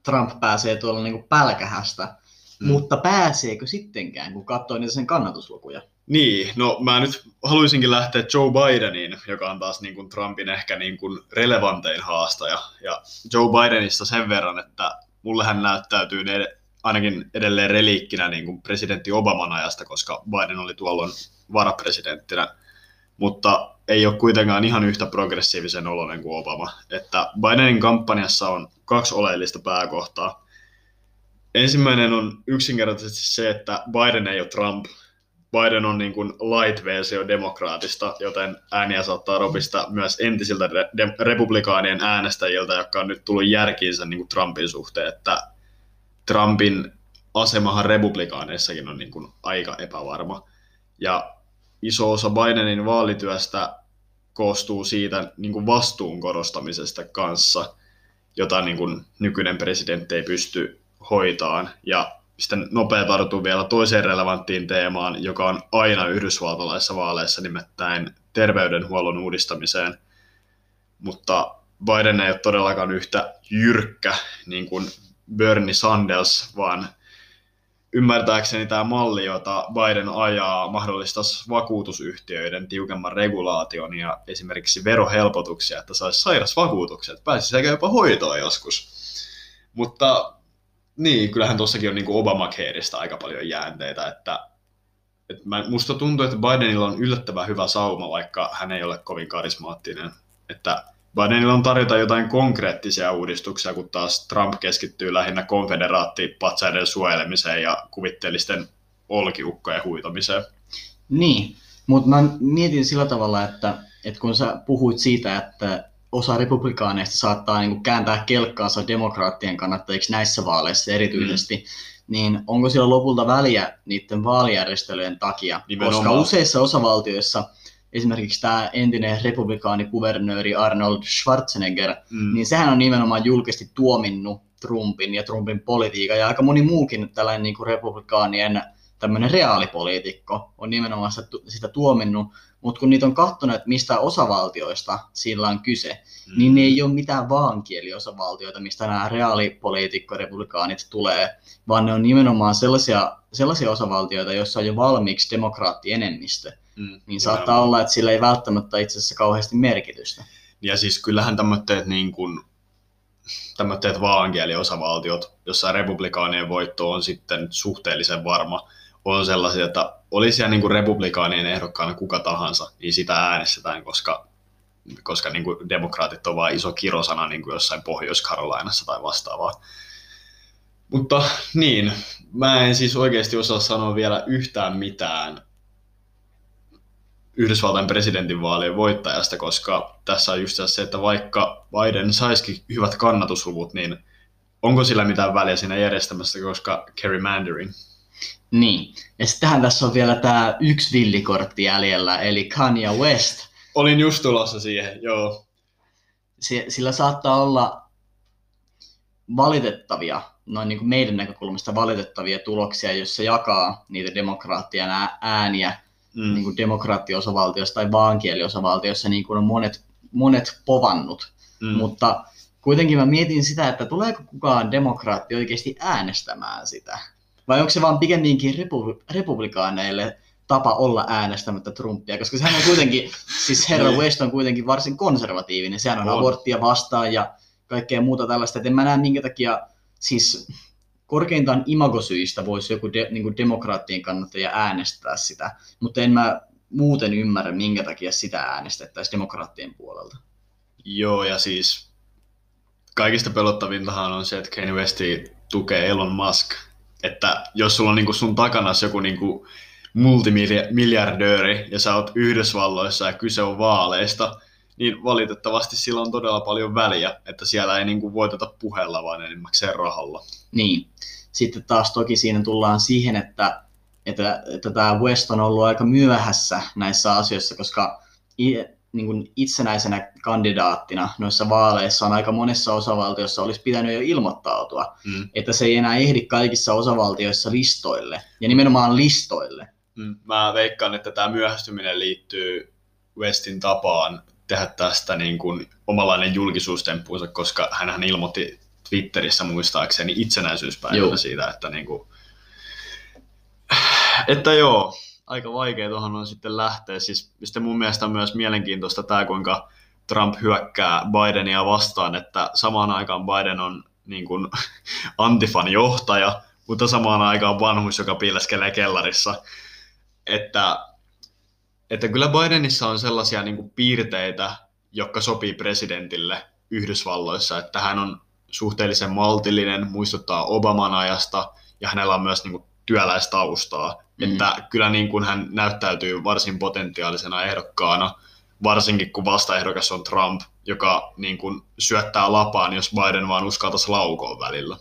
Trump pääsee tuolla niin pälkähästä. Mm. Mutta pääseekö sittenkään, kun katsoo niitä sen kannatuslukuja? Niin, no mä nyt haluaisinkin lähteä Joe Bideniin, joka on taas niin kuin Trumpin ehkä niin kuin relevantein haastaja. Ja Joe Bidenista sen verran, että mulle hän näyttäytyy ne, ainakin edelleen reliikkinä niin kuin presidentti Obaman ajasta, koska Biden oli tuolloin varapresidenttinä. Mutta ei ole kuitenkaan ihan yhtä progressiivisen oloinen kuin Obama. Että Bidenin kampanjassa on kaksi oleellista pääkohtaa. Ensimmäinen on yksinkertaisesti se, että Biden ei ole Trump, Biden on niin kuin light-versio demokraatista, joten ääniä saattaa ropista myös entisiltä re- de- republikaanien äänestäjiltä, jotka on nyt tullut järkiinsä niin kuin Trumpin suhteen, että Trumpin asemahan republikaaneissakin on niin kuin aika epävarma. Ja iso osa Bidenin vaalityöstä koostuu siitä niin kuin vastuun korostamisesta kanssa, jota niin kuin nykyinen presidentti ei pysty hoitaan. Ja sitten nopea tarttuu vielä toiseen relevanttiin teemaan, joka on aina yhdysvaltalaisissa vaaleissa nimittäin terveydenhuollon uudistamiseen. Mutta Biden ei ole todellakaan yhtä jyrkkä niin kuin Bernie Sanders, vaan ymmärtääkseni tämä malli, jota Biden ajaa, mahdollistaisi vakuutusyhtiöiden tiukemman regulaation ja esimerkiksi verohelpotuksia, että saisi sairasvakuutukset, pääsisi jopa hoitoon joskus. Mutta niin, kyllähän tuossakin on niin Obamacareista aika paljon jäänteitä, että, että mä, musta tuntuu, että Bidenilla on yllättävän hyvä sauma, vaikka hän ei ole kovin karismaattinen. Että Bidenilla on tarjota jotain konkreettisia uudistuksia, kun taas Trump keskittyy lähinnä konfederaattipatsaiden suojelemiseen ja kuvitteellisten olkiukkojen huitamiseen. Niin, mutta mä mietin sillä tavalla, että, että kun sä puhuit siitä, että osa republikaaneista saattaa niin kuin kääntää kelkkaansa demokraattien kannattajiksi näissä vaaleissa erityisesti, mm. niin onko siellä lopulta väliä niiden vaalijärjestelyjen takia? Nimenomaan. Koska useissa osavaltioissa esimerkiksi tämä entinen republikaanikuvernööri Arnold Schwarzenegger, mm. niin sehän on nimenomaan julkisesti tuominnut Trumpin ja Trumpin politiikan, ja aika moni muukin tällainen niin kuin republikaanien tämmöinen reaalipoliitikko on nimenomaan sitä, sitä tuominnut, mutta kun niitä on katsonut, että mistä osavaltioista sillä on kyse, mm. niin ne ei ole mitään vaankieliosavaltioita, mistä nämä reaalipoliitikko-republikaanit tulee, vaan ne on nimenomaan sellaisia, sellaisia osavaltioita, joissa on jo valmiiksi demokraattienemmistö. Mm. Niin saattaa ja... olla, että sillä ei välttämättä itse asiassa kauheasti merkitystä. Ja siis kyllähän tämmöiset niin kuin tämmöiset vaankieliosavaltiot, jossa republikaanien voitto on sitten suhteellisen varma, on sellaisia, että olisi siellä niin kuin republikaanien ehdokkaana kuka tahansa, niin sitä äänestetään, koska, koska niin kuin demokraatit on vain iso kirosana niin kuin jossain Pohjois-Karolainassa tai vastaavaa. Mutta niin, mä en siis oikeasti osaa sanoa vielä yhtään mitään Yhdysvaltain presidentinvaalien voittajasta, koska tässä on just se, että vaikka Biden saisikin hyvät kannatusluvut, niin onko sillä mitään väliä siinä järjestämässä, koska Kerry Mandarin niin. Ja sittenhän tässä on vielä tämä yksi villikortti jäljellä, eli Kanye West. Olin just tulossa siihen, joo. Sillä saattaa olla valitettavia, noin niin kuin meidän näkökulmasta valitettavia tuloksia, jos se jakaa niitä demokraattien ääniä mm. niin kuin demokraattiosavaltiossa tai vaankieliosavaltiossa, niin kuin on monet, monet povannut. Mm. Mutta kuitenkin mä mietin sitä, että tuleeko kukaan demokraatti oikeasti äänestämään sitä. Vai onko se vaan pikemminkin repu- republikaaneille tapa olla äänestämättä Trumpia, koska sehän on kuitenkin, siis herra niin. West on kuitenkin varsin konservatiivinen, sehän on, on. aborttia vastaan ja kaikkea muuta tällaista, että en mä näe minkä takia, siis korkeintaan imagosyistä voisi joku de, niin demokraattien kannattaja äänestää sitä, mutta en mä muuten ymmärrä, minkä takia sitä äänestettäisiin demokraattien puolelta. Joo, ja siis kaikista pelottavintahan on se, että Kanye West tukee Elon Musk, että jos sulla on niin kuin sun takana joku niin kuin multimiljardööri ja sä oot Yhdysvalloissa ja kyse on vaaleista, niin valitettavasti sillä on todella paljon väliä, että siellä ei niin kuin voiteta puheella, vaan enimmäkseen rahalla. Niin. Sitten taas toki siinä tullaan siihen, että, että, että tämä West on ollut aika myöhässä näissä asioissa, koska niin kuin itsenäisenä kandidaattina noissa vaaleissa on aika monessa osavaltiossa olisi pitänyt jo ilmoittautua, mm. että se ei enää ehdi kaikissa osavaltioissa listoille, ja nimenomaan listoille. Mm. Mä veikkaan, että tämä myöhästyminen liittyy Westin tapaan tehdä tästä niin kuin omalainen julkisuustemppuunsa, koska hän ilmoitti Twitterissä muistaakseni itsenäisyyspäivänä siitä, että, niin kuin, että joo, aika vaikea tuohon on sitten lähteä. Siis, sitten mun mielestä on myös mielenkiintoista tämä, kuinka Trump hyökkää Bidenia vastaan, että samaan aikaan Biden on niin kuin, antifan johtaja, mutta samaan aikaan vanhus, joka piileskelee kellarissa. Että, että kyllä Bidenissa on sellaisia niin kuin, piirteitä, jotka sopii presidentille Yhdysvalloissa, että hän on suhteellisen maltillinen, muistuttaa Obaman ajasta, ja hänellä on myös niin kuin, työläistaustaa. Mm. Että kyllä niin kuin hän näyttäytyy varsin potentiaalisena ehdokkaana, varsinkin kun vastaehdokas on Trump, joka niin kuin syöttää lapaan, jos Biden vaan uskaltaisi laukoa välillä.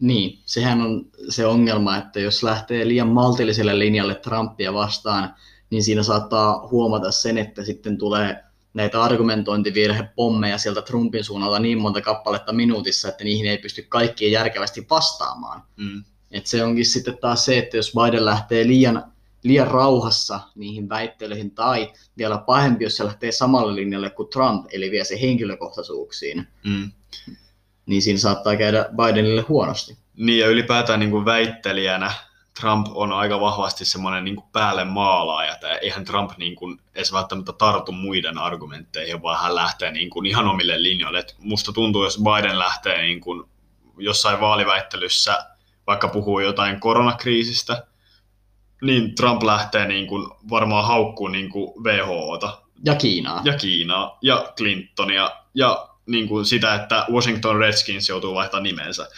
Niin, sehän on se ongelma, että jos lähtee liian maltilliselle linjalle Trumpia vastaan, niin siinä saattaa huomata sen, että sitten tulee näitä argumentointivirhepommeja sieltä Trumpin suunnalta niin monta kappaletta minuutissa, että niihin ei pysty kaikkien järkevästi vastaamaan. Mm. Et se onkin sitten taas se, että jos Biden lähtee liian, liian rauhassa niihin väittelyihin, tai vielä pahempi, jos se lähtee samalle linjalle kuin Trump, eli vie se henkilökohtaisuuksiin, Mm. niin siinä saattaa käydä Bidenille huonosti. Niin ja ylipäätään niin kuin väittelijänä Trump on aika vahvasti semmoinen niin kuin päälle maalaaja. että eihän Trump niin kuin edes välttämättä tartu muiden argumentteihin, vaan hän lähtee niin kuin ihan omille linjoille. Et musta tuntuu, jos Biden lähtee niin kuin jossain vaaliväittelyssä vaikka puhuu jotain koronakriisistä, niin Trump lähtee niin kuin varmaan haukkuun niin kuin WHOta Ja Kiinaa. ja Kiinaa ja Clintonia ja niin kuin sitä, että Washington Redskins joutuu vaihtamaan nimensä.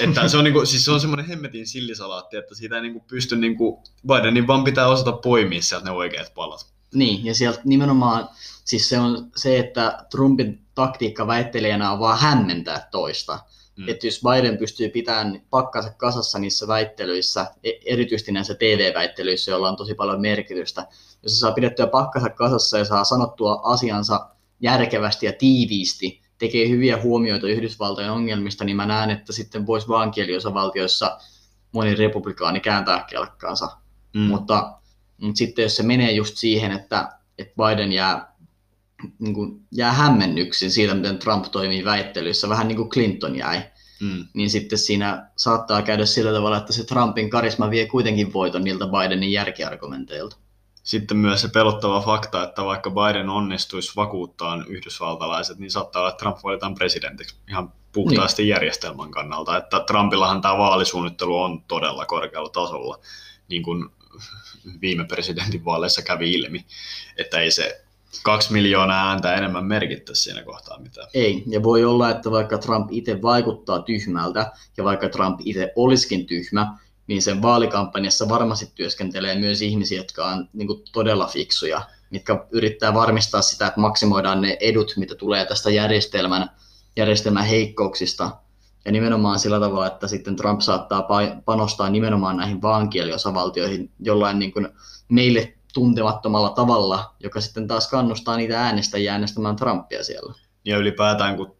Että se on, niin kuin, siis se on semmoinen hemmetin sillisalaatti, että siitä ei niin kuin pysty, niin kuin, Bidenin vaan pitää osata poimia sieltä ne oikeat palat. Niin, ja sieltä nimenomaan, siis se on se, että Trumpin taktiikka väittelijänä on vaan hämmentää toista. Mm. Että jos Biden pystyy pitämään pakkansa kasassa niissä väittelyissä, e- erityisesti näissä TV-väittelyissä, joilla on tosi paljon merkitystä, jos se saa pidettyä pakkansa kasassa ja saa sanottua asiansa järkevästi ja tiiviisti, tekee hyviä huomioita Yhdysvaltojen ongelmista, niin mä näen, että sitten voisi vaankieliosavaltioissa moni republikaani kääntää kelkkaansa. Mm. Mutta, mutta sitten jos se menee just siihen, että, että Biden jää, niin kuin, jää hämmennyksin siitä, miten Trump toimii väittelyissä, vähän niin kuin Clinton jäi, Mm. niin sitten siinä saattaa käydä sillä tavalla, että se Trumpin karisma vie kuitenkin voiton niiltä Bidenin järkiargumenteilta. Sitten myös se pelottava fakta, että vaikka Biden onnistuisi vakuuttaa yhdysvaltalaiset, niin saattaa olla, että Trump valitaan presidentiksi ihan puhtaasti niin. järjestelmän kannalta. Että Trumpillahan tämä vaalisuunnittelu on todella korkealla tasolla, niin kuin viime presidentin vaaleissa kävi ilmi, että ei se kaksi miljoonaa ääntä enemmän merkittäisi siinä kohtaa mitään. Ei, ja voi olla, että vaikka Trump itse vaikuttaa tyhmältä, ja vaikka Trump itse olisikin tyhmä, niin sen vaalikampanjassa varmasti työskentelee myös ihmisiä, jotka on niin kuin, todella fiksuja, mitkä yrittää varmistaa sitä, että maksimoidaan ne edut, mitä tulee tästä järjestelmän, järjestelmän heikkouksista. Ja nimenomaan sillä tavalla, että sitten Trump saattaa pa- panostaa nimenomaan näihin vaankieliosavaltioihin jollain niin kuin meille tuntemattomalla tavalla, joka sitten taas kannustaa niitä äänestäjiä äänestämään Trumpia siellä. Ja ylipäätään, kun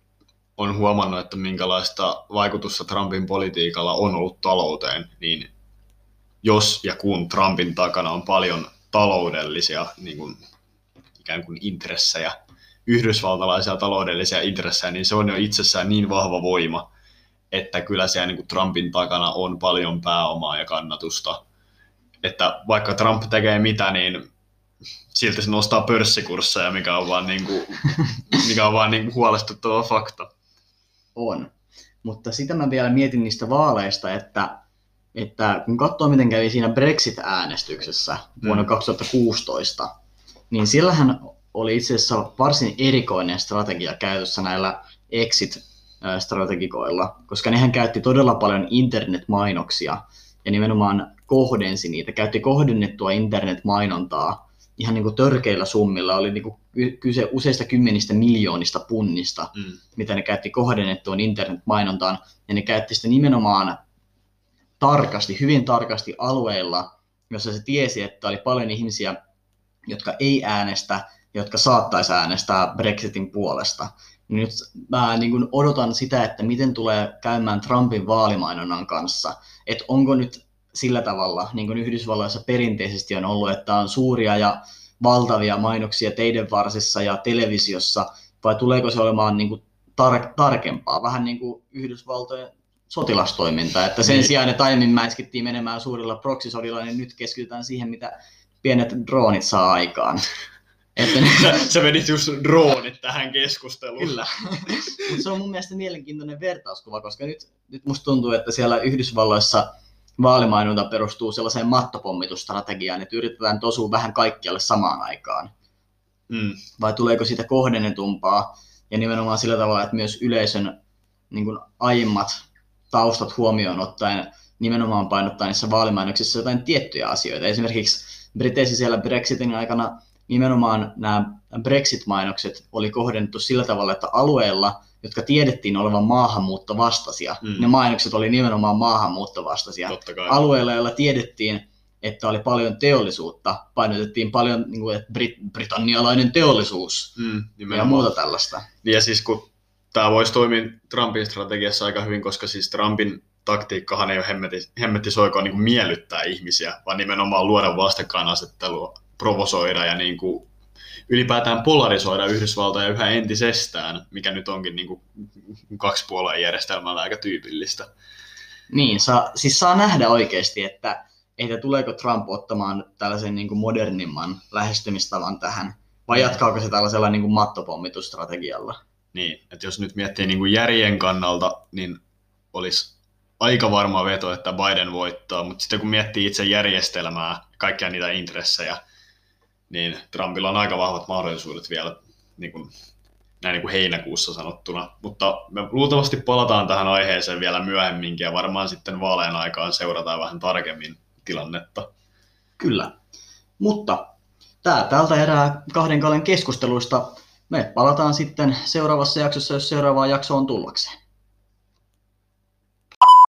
on huomannut, että minkälaista vaikutusta Trumpin politiikalla on ollut talouteen, niin jos ja kun Trumpin takana on paljon taloudellisia niin kuin, ikään kuin intressejä, yhdysvaltalaisia taloudellisia intressejä, niin se on jo itsessään niin vahva voima, että kyllä siellä niin kuin Trumpin takana on paljon pääomaa ja kannatusta. Että vaikka Trump tekee mitä, niin silti se nostaa pörssikursseja, mikä on vaan, niin kuin, mikä on vaan niin kuin huolestuttava fakta. On. Mutta sitä mä vielä mietin niistä vaaleista, että, että kun katsoo miten kävi siinä Brexit-äänestyksessä vuonna Mm. 2016, niin sillähän oli itse asiassa varsin erikoinen strategia käytössä näillä exit-strategikoilla, koska nehän käytti todella paljon internetmainoksia ja nimenomaan kohdensi niitä, käytti kohdennettua internetmainontaa ihan niin kuin törkeillä summilla, oli niin kuin kyse useista kymmenistä miljoonista punnista, Mm. mitä ne käytti kohdennettuun internetmainontaan, ja ne käytti sitä nimenomaan tarkasti, hyvin tarkasti alueilla, jossa se tiesi, että oli paljon ihmisiä, jotka ei äänestä, jotka saattaisi äänestää Brexitin puolesta. Nyt mä niin kuin odotan sitä, että miten tulee käymään Trumpin vaalimainonnan kanssa. Että onko nyt sillä tavalla, niin kuin Yhdysvalloissa perinteisesti on ollut, että on suuria ja valtavia mainoksia teidän varsissa ja televisiossa, vai tuleeko se olemaan niin kuin tar- tarkempaa, vähän niin kuin Yhdysvaltojen sotilastoiminta, että sen Niin. sijaan, että aiemmin mäiskittiin menemään suurilla proksisodilla, niin nyt keskitytään siihen, mitä pienet droonit saa aikaan. Että ne, Sä, sä vedit just droonit tähän keskusteluun. Kyllä. Mutta se on mun mielestä mielenkiintoinen vertauskuva, koska nyt, nyt musta tuntuu, että siellä Yhdysvalloissa vaalimainonta perustuu sellaiseen mattopommitusstrategiaan, että yritetään tosua vähän kaikkialle samaan aikaan. Mm. Vai tuleeko siitä kohdennetumpaa ja nimenomaan sillä tavalla, että myös yleisön niin kuin aiemmat taustat huomioon ottaen nimenomaan painottaa niissä vaalimainoksissa jotain tiettyjä asioita. Esimerkiksi Briteissä siellä Brexitin aikana nimenomaan nämä Brexit-mainokset oli kohdennettu sillä tavalla, että alueella, jotka tiedettiin olevan maahanmuuttovastaisia, mm. ne mainokset oli nimenomaan maahanmuuttovastaisia. Alueella, joilla tiedettiin, että oli paljon teollisuutta, painotettiin paljon niin kuin, että brit- britannialainen teollisuus mm, ja muuta tällaista. Niin ja siis kun tämä voisi toimia Trumpin strategiassa aika hyvin, koska siis Trumpin taktiikkahan ei ole hemmetti, hemmetti soikoa niin miellyttää ihmisiä, vaan nimenomaan luoda vastakkainasettelua, provosoida ja niin kuin ylipäätään polarisoida Yhdysvaltoja yhä entisestään, mikä nyt onkin niin kuin kaksi puolueen järjestelmällä aika tyypillistä. Niin, saa, siis saa nähdä oikeasti, että, että tuleeko Trump ottamaan tällaisen niin kuin modernimman lähestymistavan tähän, vai jatkaako se tällaisella niin kuin mattopommitusstrategialla? Niin, että jos nyt miettii niin kuin järjen kannalta, niin olisi aika varma veto, että Biden voittaa, mutta sitten kun miettii itse järjestelmää, kaikkia niitä intressejä, niin Trumpilla on aika vahvat mahdollisuudet vielä niin kuin, näin niin kuin heinäkuussa sanottuna. Mutta me luultavasti palataan tähän aiheeseen vielä myöhemminkin ja varmaan sitten vaaleen aikaan seurataan vähän tarkemmin tilannetta. Kyllä. Mutta tämä tältä erää kahden kallen keskusteluista. Me palataan sitten seuraavassa jaksossa, jos seuraavaan jaksoon tullakseen.